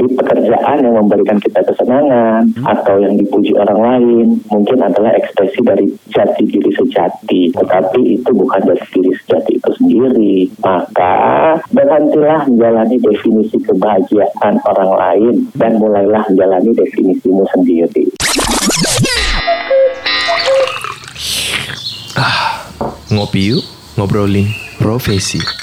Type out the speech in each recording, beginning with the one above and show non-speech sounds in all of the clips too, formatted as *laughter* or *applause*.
Jadi pekerjaan yang memberikan kita kesenangan hmm. atau yang dipuji orang lain mungkin adalah ekspresi dari jati diri sejati. Tetapi itu bukan jati diri sejati itu sendiri. Maka berhentilah menjalani definisi kebahagiaan orang lain dan mulailah menjalani definisimu sendiri. Ah, ngopi yuk, ngobrolin profesi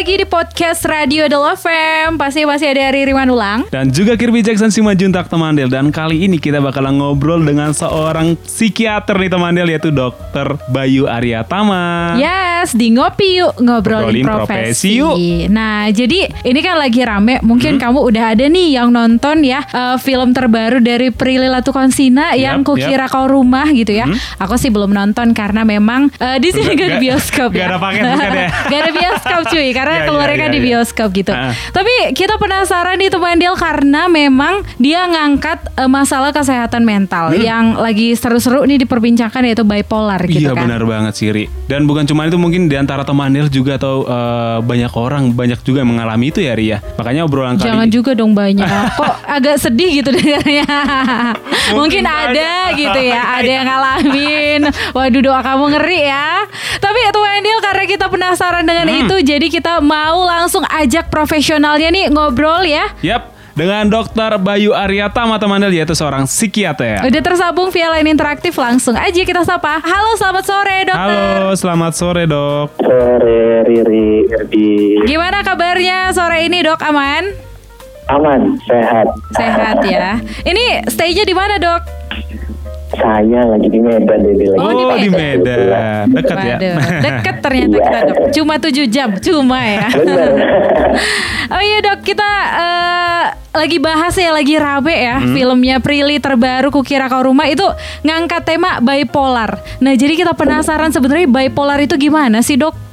lagi di podcast Radio Del FM Pasti masih ada Riri Manulang Dan juga Kirby Jackson Simajuntak Temandel Dan kali ini kita bakalan ngobrol dengan seorang psikiater nih Temandel Yaitu Dokter Bayu Arya Tama Yes, di Ngopi Yuk Ngobrolin, ngobrolin profesi. profesi yuk Nah, jadi ini kan lagi rame Mungkin hmm. kamu udah ada nih yang nonton ya uh, Film terbaru dari Prilly Latukonsina yep, Yang kukira yep. kau rumah gitu ya hmm. Aku sih belum nonton karena memang uh, di sini gak, ada bioskop gak, ya. Gak ada paket bukan ya *laughs* Gak ada bioskop bioskop cuy karena yeah, keluarnya yeah, kan yeah, di bioskop yeah. gitu. Uh. Tapi kita penasaran nih teman Del karena memang dia ngangkat uh, masalah kesehatan mental hmm. yang lagi seru-seru nih diperbincangkan yaitu bipolar gitu iya, kan. Iya benar banget sih Ri. Dan bukan cuma itu mungkin di antara teman Del juga atau uh, banyak orang banyak juga yang mengalami itu ya Ria. Makanya obrolan kali Jangan juga dong banyak. *laughs* Kok agak sedih gitu dengarnya. mungkin, mungkin ada gitu ya, *laughs* ada yang ngalamin. Waduh doa kamu ngeri ya. Tapi itu Wendil karena kita penasaran dengan hmm. itu jadi kita mau langsung ajak profesionalnya nih ngobrol ya. Yap dengan Dokter Bayu Aryata teman-teman yaitu seorang psikiater. Udah tersambung via line interaktif langsung aja kita sapa. Halo, selamat sore dokter. Halo, selamat sore dok. Sore Riri, Irdi. Gimana kabarnya sore ini dok? Aman? Aman, sehat. Sehat ya. Ini stay-nya di mana dok? Saya lagi di Medan jadi lagi. Oh, di Medan. Dekat ya. *laughs* Dekat ternyata kita dok. Cuma tujuh jam, cuma ya. *laughs* oh iya dok, kita uh, lagi bahas ya, lagi rame ya hmm. filmnya Prilly terbaru Kukira Kau Rumah itu ngangkat tema bipolar. Nah, jadi kita penasaran sebenarnya bipolar itu gimana sih, Dok?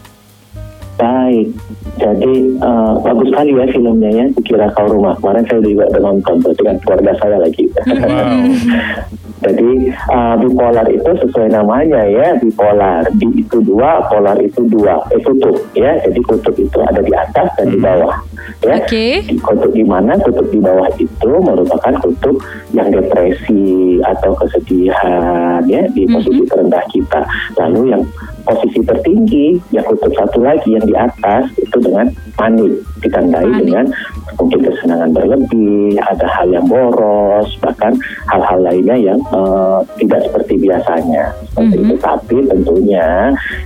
Baik, jadi uh, bagus sekali ya filmnya ya. Kira kau rumah. Kemarin saya juga udah nonton, berarti kan keluarga saya lagi. Wow. *laughs* Jadi uh, bipolar itu sesuai namanya ya bipolar. Bi itu dua, polar itu dua. Eh kutub ya. Jadi kutub itu ada di atas dan di hmm. bawah. Ya. Okay. Kutub di mana? Kutub di bawah itu merupakan kutub yang depresi atau kesedihan ya di posisi mm -hmm. terendah kita. Lalu yang posisi tertinggi yang kutub satu lagi yang di atas itu dengan panik ditandai panik. dengan mungkin kesenangan berlebih, ada hal yang boros, bahkan hal-hal lainnya yang uh, tidak seperti biasanya. Seperti mm -hmm. itu. Tapi tentunya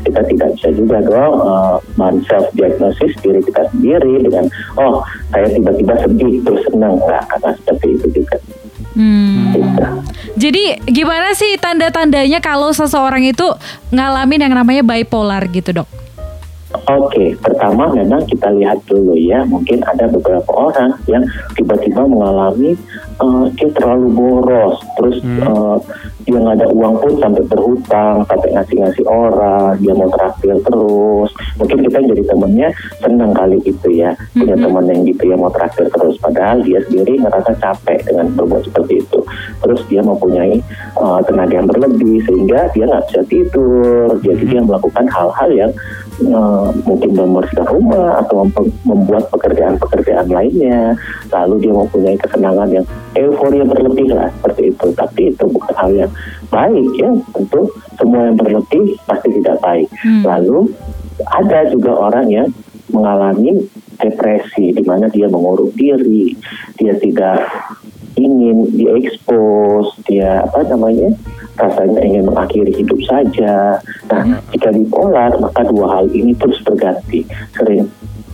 kita tidak bisa juga dong uh, self diagnosis diri kita sendiri dengan oh saya tiba-tiba sedih terus senang nggak karena seperti itu juga. Hmm. Jadi gimana sih tanda-tandanya kalau seseorang itu ngalamin yang namanya bipolar gitu dok? Oke, pertama memang kita lihat dulu ya, mungkin ada beberapa orang yang tiba-tiba mengalami uh, dia terlalu boros, terus hmm. uh, dia nggak ada uang pun sampai berhutang, sampai ngasih-ngasih orang, dia mau traktir terus. Mungkin kita jadi temennya senang kali itu ya, punya hmm. teman yang gitu ya mau traktir terus. Padahal dia sendiri ngerasa capek dengan berbuat seperti itu. Terus dia mempunyai uh, tenaga yang berlebih sehingga dia nggak bisa tidur, jadi dia melakukan hal-hal yang uh, mungkin membersihkan rumah atau membuat pekerjaan-pekerjaan lainnya. Lalu dia mempunyai kesenangan yang euforia berlebih lah seperti itu. Tapi itu bukan hal yang baik ya. Tentu semua yang berlebih pasti tidak baik. Hmm. lalu ada juga orang yang mengalami depresi di mana dia mengurung diri dia tidak ingin diekspos dia apa namanya rasanya ingin mengakhiri hidup saja. Nah, hmm. jika bipolar, maka dua hal ini terus berganti, sering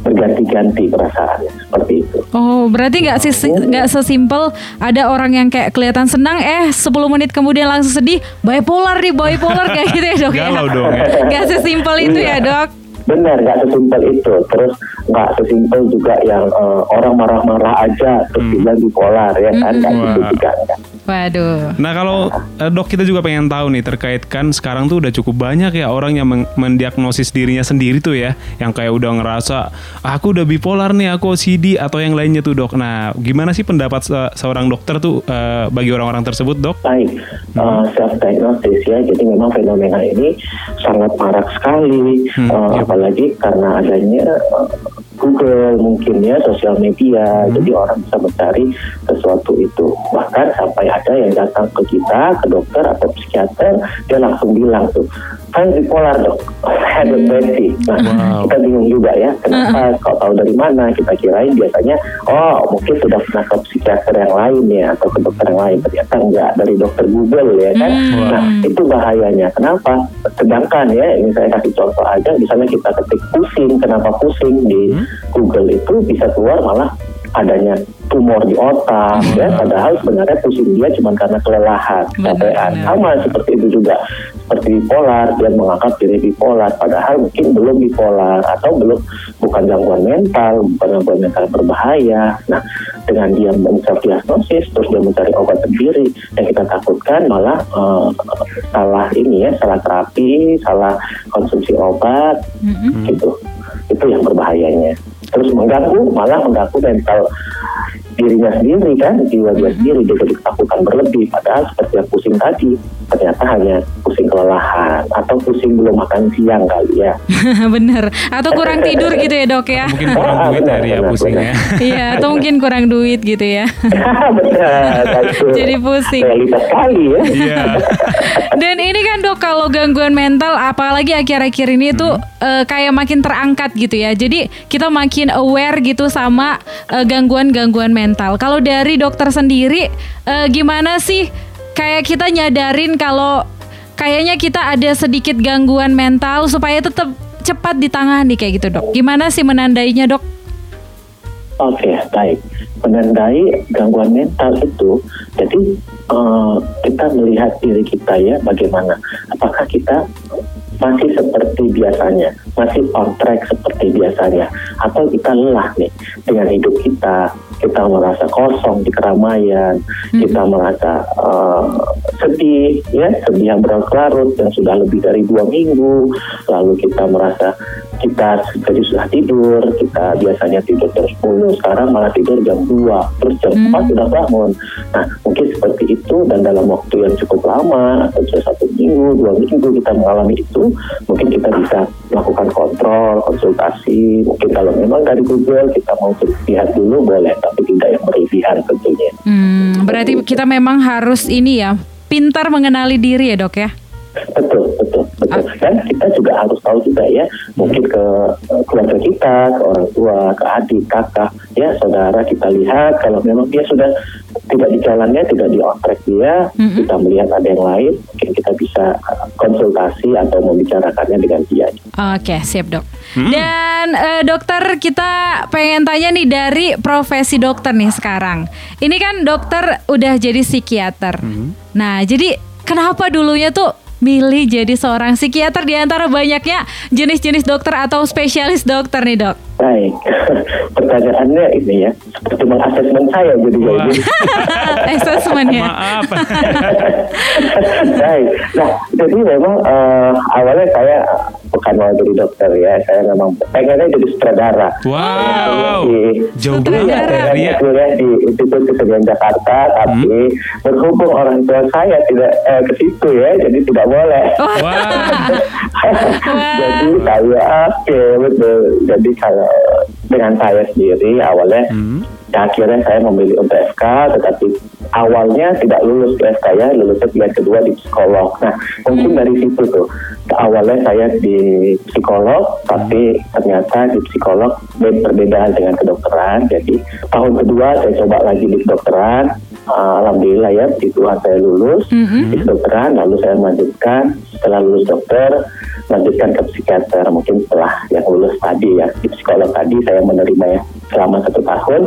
berganti-ganti perasaannya seperti itu. Oh, berarti nggak sih nggak sesimpel ada orang yang kayak kelihatan senang, eh 10 menit kemudian langsung sedih, bipolar nih, bipolar kayak gitu ya dok ya? Dong. *laughs* Nggak sesimpel itu ya iya. dok? Benar, nggak sesimpel itu. Terus nggak sesimpel juga yang uh, orang marah-marah aja terus hmm. bilang bipolar ya kan, nggak hmm. gitu juga. Kan? Waduh. Nah kalau uh, dok kita juga pengen tahu nih terkait kan sekarang tuh udah cukup banyak ya orang yang mendiagnosis dirinya sendiri tuh ya, yang kayak udah ngerasa aku udah bipolar nih, aku OCD atau yang lainnya tuh dok. Nah gimana sih pendapat se seorang dokter tuh uh, bagi orang-orang tersebut dok? Baik, hmm. uh, self diagnosis ya, jadi memang fenomena ini sangat marak sekali, hmm, uh, apalagi karena adanya uh, Google mungkin ya sosial media Hmm. jadi orang bisa mencari sesuatu itu bahkan sampai ada yang datang ke kita ke dokter atau psikiater dia langsung bilang tuh saya bipolar dok saya depresi nah Wow. kita bingung juga ya kenapa kok tahu dari mana kita kirain biasanya oh mungkin sudah pernah ke psikiater yang lain ya atau ke dokter yang lain. Ternyata enggak dari dokter Google ya kan? Hmm. nah itu bahayanya. Kenapa? Sedangkan ya ini saya kasih contoh aja misalnya kita ketik pusing kenapa pusing di Google itu bisa keluar malah adanya tumor di otak ya. Padahal sebenarnya pusing dia cuma karena kelelahan capean sama seperti itu juga seperti bipolar dia menganggap diri bipolar padahal mungkin belum bipolar atau belum bukan gangguan mental bukan gangguan mental berbahaya. Nah dengan dia diagnosis terus dia mencari obat sendiri yang kita takutkan malah eh, salah ini ya salah terapi salah konsumsi obat Mm-mm. gitu. Itu yang berbahayanya. Terus mengganggu malah mengganggu mental dirinya sendiri kan jiwa dia sendiri dia jadi ketakutan berlebih padahal seperti yang pusing tadi ternyata hanya pusing kelelahan atau pusing belum makan siang kali ya *laughs* Bener. Atau kurang tidur gitu ya dok ya? Mungkin kurang Ah, duit dari ya pusingnya. *laughs* Iya, atau mungkin kurang duit gitu ya. *laughs* benar itu Jadi pusing. realitas sekali ya Iya. Dan ini kan dok kalau gangguan mental apalagi akhir-akhir ini tuh eh, kayak makin terangkat gitu ya. Jadi kita makin aware gitu sama eh, gangguan-gangguan mental. Kalau dari dokter sendiri eh, gimana sih kayak kita nyadarin kalau kayaknya kita ada sedikit gangguan mental supaya tetap cepat ditangani kayak gitu dok. Gimana sih menandainya dok? Oke, baik. Menandai gangguan mental itu, jadi eh, kita melihat diri kita ya, bagaimana. Apakah kita masih seperti biasanya, masih on track seperti biasanya, atau kita lelah nih dengan hidup kita, kita merasa kosong di keramaian, kita merasa eh, sedih, ya sedih yang berlarut yang sudah lebih dari dua minggu, lalu kita merasa kita jadi sudah tidur, kita biasanya tidur jam 10, sekarang malah tidur jam 2, terus jam 4 sudah bangun. Nah, mungkin seperti itu dan dalam waktu yang cukup lama, atau sudah satu minggu, dua minggu kita mengalami itu, mungkin kita bisa melakukan kontrol, konsultasi. Mungkin kalau memang dari Google kita mau lihat dulu boleh, tapi tidak yang berlebihan tentunya. Hmm, berarti kita memang harus ini ya pintar mengenali diri ya dok ya. Betul, betul, betul. Dan kita juga harus tahu juga ya, mungkin ke eh, keluarga kita, ke orang tua, ke adik, kakak, ya saudara kita lihat kalau memang dia sudah tidak di jalannya, tidak di on track dia, Mm-mm. kita melihat ada yang lain, mungkin kita bisa eh, konsultasi atau membicarakannya dengan dia. Oke, siap dok. Dan eh, dokter kita pengen tanya nih dari profesi dokter nih sekarang. Ini kan dokter udah jadi psikiater. Nah, jadi kenapa dulunya tuh milih jadi seorang psikiater di antara banyaknya jenis-jenis dokter atau spesialis dokter nih dok? Baik, *laughs* pertanyaannya ini ya, seperti mengasesmen saya jadi Wah. *laughs* jadi. Assessment ya. Maaf. *laughs* Baik. Nah, jadi memang eh, awalnya saya bukan mau jadi dokter ya. Saya memang pengennya jadi sutradara. Wow. Di- Jauh Sutradara. banget saya ya. kuliah di Institut Kesenian Jakarta, tapi berhubung orang tua saya tidak eh, ke situ ya, jadi tidak boleh. Wah. jadi saya oke betul. Jadi kalau dengan saya sendiri awalnya Hmm. Ya, akhirnya saya memilih untuk FK, tetapi awalnya tidak lulus ke FK ya, lulusnya pilihan kedua di psikolog. Nah, mungkin dari situ tuh, awalnya saya di psikolog, tapi ternyata di psikolog ber- berbeda dengan kedokteran. Jadi tahun kedua saya coba lagi di kedokteran, Ah, alhamdulillah ya, di Tuhan saya lulus Mhm. di kedokteran, lalu saya melanjutkan setelah lulus dokter, lanjutkan ke psikiater. Mungkin setelah yang lulus tadi ya, di psikolog tadi saya menerima ya selama satu tahun,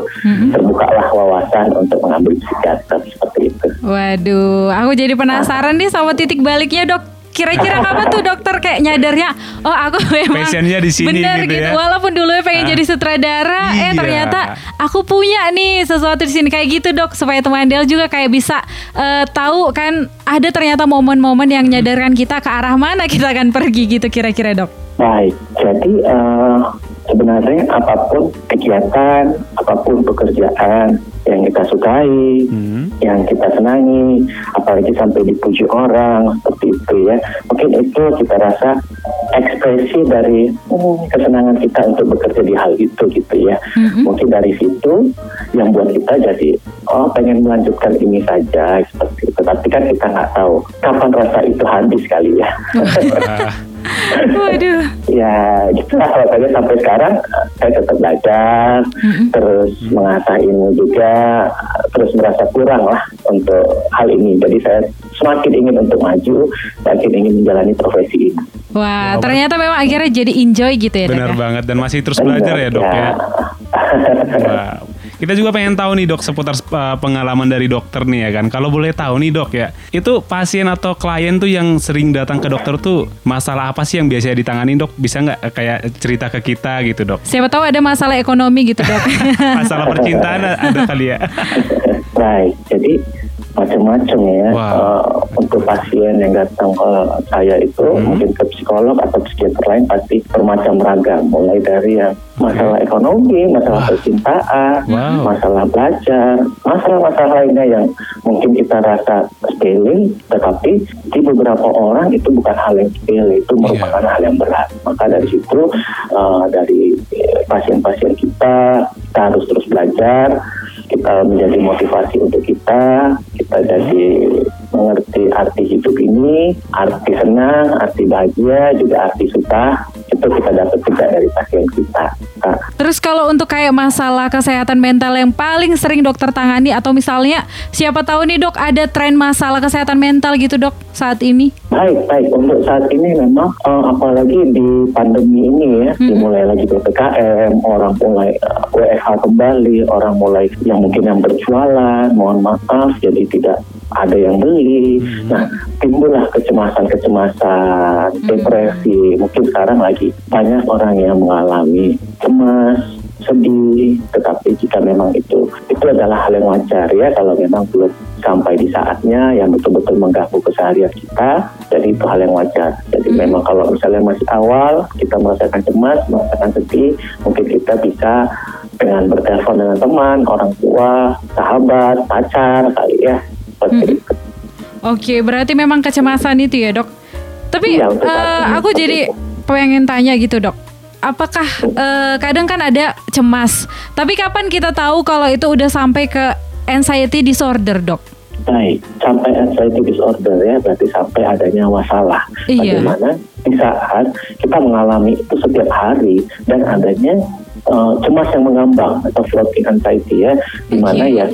terbukalah wawasan untuk mengambil psikiater seperti itu. Waduh, aku jadi penasaran nih sama titik baliknya dok. Kira-kira kapan tuh dokter kayak nyadarnya, oh aku *laughs* memang Passionnya di sini bener gitu ya. Walaupun dulu pengen Ah. jadi sutradara, eh Iya. ternyata aku punya nih sesuatu di sini kayak gitu dok, supaya teman Del juga kayak bisa eh, tahu kan ada ternyata momen-momen yang nyadarkan kita ke arah mana kita akan pergi gitu kira-kira dok. Baik, jadi eh, sebenarnya apa pun kegiatan, apa pun pekerjaan yang kita sukai, Hmm. yang kita senangi, apalagi sampai dipuji orang seperti itu ya, mungkin itu kita rasa ekspresi dari hmm, kesenangan kita untuk bekerja di hal itu gitu ya. Mm-mm. Mungkin dari situ yang buat kita jadi oh pengen melanjutkan ini saja seperti itu. Tapi kan kita nggak tahu kapan rasa itu habis kali ya. *laughs* Wah, Waduh. ya gitulah makanya sampai sekarang saya tetap belajar Mm-mm. terus mengasah ilmu juga terus merasa kurang lah untuk hal ini jadi saya semakin ingin untuk maju semakin ingin menjalani profesi ini Wah, ternyata memang akhirnya jadi enjoy gitu ya, Dok. benar ya? banget dan masih terus belajar ya dok ya. Wow. Kita juga pengen tahu nih dok seputar uh, pengalaman dari dokter nih ya kan. Kalau boleh tahu nih dok ya, itu pasien atau klien tuh yang sering datang ke dokter tuh masalah apa sih yang biasanya ditangani dok? Bisa nggak eh, kayak cerita ke kita gitu dok? Siapa tahu ada masalah ekonomi gitu, Dok. *laughs* Masalah percintaan ada kali ya? *laughs* Baik, jadi macam-macam ya. Wow. Eh, untuk pasien yang datang ke saya itu Hmm. mungkin ke psikolog atau psikiater lain pasti bermacam ragam. Mulai dari yang masalah ekonomi, masalah percintaan, Wow. masalah belajar, masalah-masalah lainnya yang mungkin kita rasa sepele, tetapi di beberapa orang itu bukan hal yang sepele, itu merupakan hal yang berat. Maka dari situ eh, dari eh, pasien-pasien kita kita harus terus belajar kita menjadi motivasi untuk kita, kita jadi mengerti arti hidup ini, arti senang, arti bahagia, juga arti suka, itu kita dapat juga dari pasien kita. Terus kalau untuk kayak masalah kesehatan mental yang paling sering dokter tangani atau misalnya siapa tahu nih dok ada tren masalah kesehatan mental gitu dok saat ini? baik, baik. Untuk saat ini memang, eh, apalagi di pandemi ini ya, dimulai lagi PPKM, orang mulai eh, WFH kembali, orang mulai yang mungkin yang berjualan, mohon maaf, jadi tidak ada yang beli. Nah, timbullah kecemasan-kecemasan, depresi. Mungkin sekarang lagi banyak orang yang mengalami cemas, sedih. Tetapi jika memang itu itu adalah hal yang wajar ya kalau memang belum sampai di saatnya yang betul-betul mengganggu keseharian kita. Jadi itu hal yang wajar. Jadi memang kalau misalnya masih awal kita merasakan cemas, merasakan sedih, mungkin kita bisa dengan bertelepon dengan teman, orang tua, sahabat, pacar kali ya. Seperti itu. Oke berarti memang kecemasan itu ya dok. Tapi eh, ini aku jadi pengen tanya gitu dok. Apakah eh, kadang kan ada cemas, tapi kapan kita tahu kalau itu udah sampai ke anxiety disorder dok? Baik, sampai anxiety disorder ya berarti sampai adanya masalah. Iya. Bagaimana di saat kita mengalami itu setiap hari dan adanya uh, cemas yang mengambang atau floating anxiety ya, di mana Oke. ya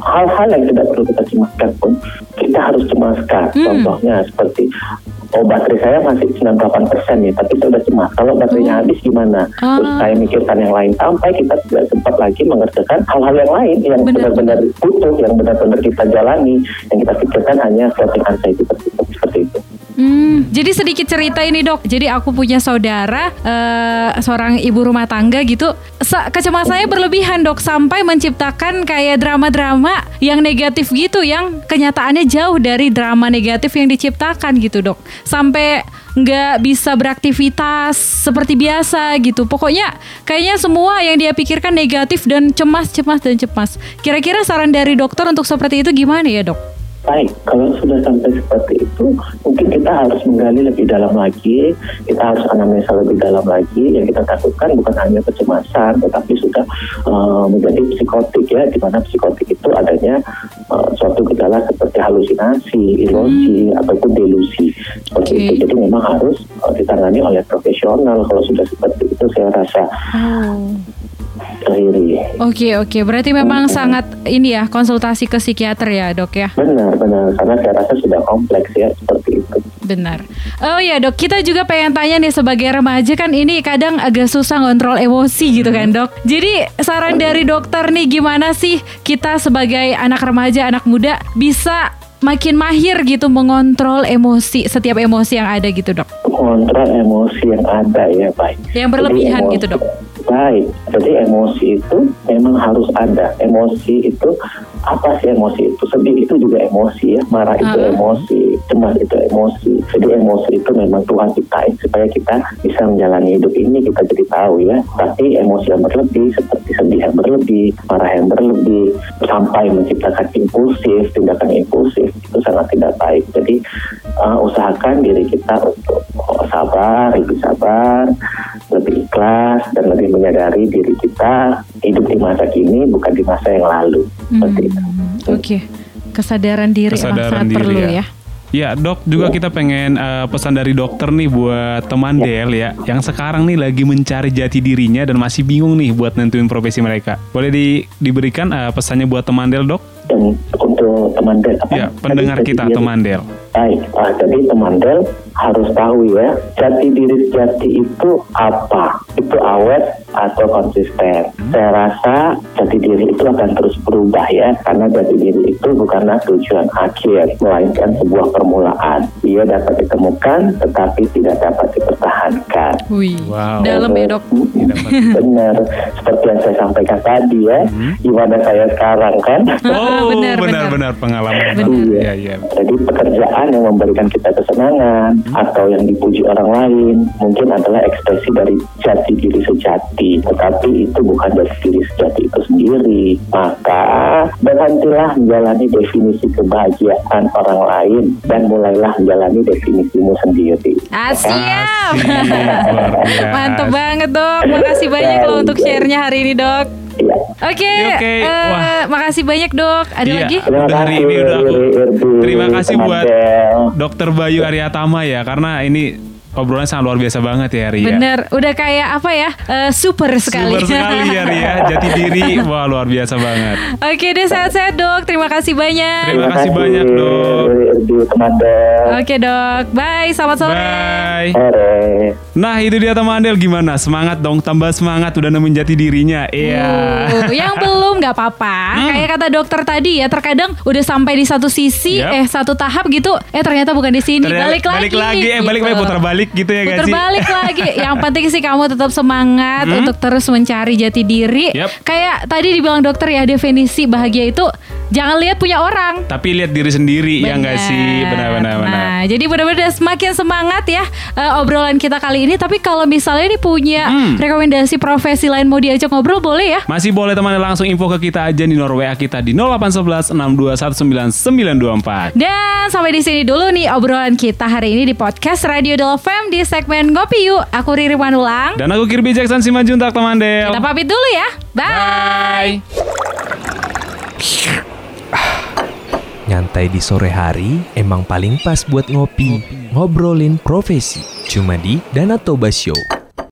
hal-hal yang tidak perlu kita cemaskan pun kita harus cemaskan. Hmm. Contohnya seperti oh baterai saya masih 98 persen nih, tapi saya sudah cemas. Kalau baterainya habis gimana? Terus. Ah. saya mikirkan yang lain sampai kita tidak sempat lagi mengerjakan hal-hal yang lain yang Benar. benar-benar butuh, yang benar-benar kita jalani, yang kita pikirkan hanya floating anxiety tersebut seperti itu. Hmm, jadi sedikit cerita ini dok. Jadi aku punya saudara, eh, seorang ibu rumah tangga gitu. Sa- kecemasannya berlebihan dok, sampai menciptakan kayak drama-drama yang negatif gitu, yang kenyataannya jauh dari drama negatif yang diciptakan gitu dok. Sampai nggak bisa beraktivitas seperti biasa gitu. Pokoknya kayaknya semua yang dia pikirkan negatif dan cemas, cemas dan cemas. Kira-kira saran dari dokter untuk seperti itu gimana ya dok? Baik, kalau sudah sampai seperti itu, mungkin kita harus menggali lebih dalam lagi, kita harus anamnesa lebih dalam lagi. Yang kita takutkan bukan hanya kecemasan, tetapi sudah uh, menjadi psikotik ya, di mana psikotik itu adanya uh, suatu gejala seperti halusinasi, ilusi, ataupun delusi. Seperti Oke. itu. Jadi memang harus uh, ditangani oleh profesional. Kalau sudah seperti itu, saya rasa Oh. Teriri. Oke oke, berarti memang sangat ini ya konsultasi ke psikiater ya dok ya, Benar, benar. Karena saya rasa sudah kompleks ya, seperti itu. benar. Oh ya dok, kita juga pengen tanya nih sebagai remaja kan ini kadang agak susah ngontrol emosi gitu kan dok. Jadi saran dari dokter nih gimana sih kita sebagai anak remaja, anak muda bisa makin mahir gitu mengontrol emosi setiap emosi yang ada gitu dok. Kontrol emosi yang ada ya baik. Yang berlebihan Jadi gitu dok. Baik, jadi emosi itu memang harus ada. Emosi itu apa sih emosi itu? Sedih itu juga emosi ya, marah itu Ah. emosi, cemas itu emosi. Jadi emosi itu memang Tuhan ciptain supaya kita bisa menjalani hidup ini kita jadi tahu ya. Tapi emosi yang berlebih seperti sedih yang berlebih, marah yang berlebih, sampai menciptakan impulsif, tindakan impulsif itu sangat tidak baik. Jadi uh, usahakan diri kita untuk uh, sabar, lebih sabar, lebih ikhlas dan lebih menyadari diri kita hidup di masa kini bukan di masa yang lalu. Seperti itu. Hmm, Oke, kesadaran diri emang Kesadaran sangat diri perlu ya. ya. Ya dok, juga kita pengen eh, pesan dari dokter nih buat teman Del ya, yang sekarang nih lagi mencari jati dirinya dan masih bingung nih buat nentuin profesi mereka. Boleh di, diberikan eh, pesannya buat teman Del dok? Dan untuk teman Del, apa? Ya, Tadi pendengar jati kita teman Del. Baik, ah, jadi teman Del harus tahu ya, jati diri sejati itu apa? Itu awet atau konsisten. Saya rasa jati diri itu akan terus berubah ya, karena jati diri itu bukanlah tujuan akhir, melainkan sebuah permulaan. Ia dapat ditemukan, tetapi tidak dapat dipertahankan. Wih, Wow. dalam ya dok. Benar, seperti yang saya sampaikan tadi ya, gimana saya sekarang kan? *laughs* Oh, benar, benar. benar-benar pengalaman. Benar. Iya, iya. Jadi pekerjaan yang memberikan kita kesenangan atau yang dipuji orang lain mungkin adalah ekspresi dari jati diri sejati. Tetapi itu bukan jati diri sejati itu sendiri. Maka berhentilah menjalani definisi kebahagiaan orang lain dan mulailah menjalani definisimu sendiri. Biasa. Mantep banget dok. Makasih banyak loh untuk share-nya hari ini dok. Iya. Oke, Oke, eh, wah. makasih banyak dok. Ada Iya. lagi? Terima Udah hari kasih, ini udah aku- Terima kasih buat. Dokter Bayu Aryatama ya, karena ini obrolan sangat luar biasa banget ya Ria. Bener, udah kayak apa ya? eh, super sekali. Super *laughs* sekali ya Ria, jati diri, wah luar biasa banget. Oke deh sehat-sehat dok. Terima kasih banyak. Terima kasih banyak, Dok. Teman Del. Oke dok. Bye. Selamat sore. Bye. Sore. Nah itu dia teman Del gimana? Semangat dong, tambah semangat udah nemuin jati dirinya. Iya. Uh, yang *laughs* belum nggak apa-apa. Kayak kata dokter tadi ya, terkadang udah sampai di satu sisi, Yap. eh satu tahap gitu, eh ternyata bukan di sini. Ternyata balik lagi. balik lagi, eh balik gitu. lagi putar balik gitu ya Putar sih? balik *laughs* lagi. Yang penting sih kamu tetap semangat untuk terus mencari jati diri. Yap. Kayak tadi dibilang dokter ya definisi bahagia itu jangan lihat punya orang. Tapi lihat diri sendiri ya nggak sih? Benar-benar. benar. Nah, jadi benar-benar semakin semangat ya eh, obrolan kita kali ini. Tapi kalau misalnya ini punya Hmm. rekomendasi profesi lain mau diajak ngobrol boleh ya? Masih boleh teman langsung info ke kita aja di Norway kita di 0811 6219924. Dan sampai di sini dulu nih obrolan kita hari ini di podcast Radio Del FM di segmen Ngopi Yuk. Aku Riri Manulang. Dan aku Kirby Jackson Simanjuntak teman Del. Kita pamit dulu ya. Bye. Nyantai di sore hari emang paling pas buat ngopi, ngobrolin profesi. Cuma di Danatoba Show.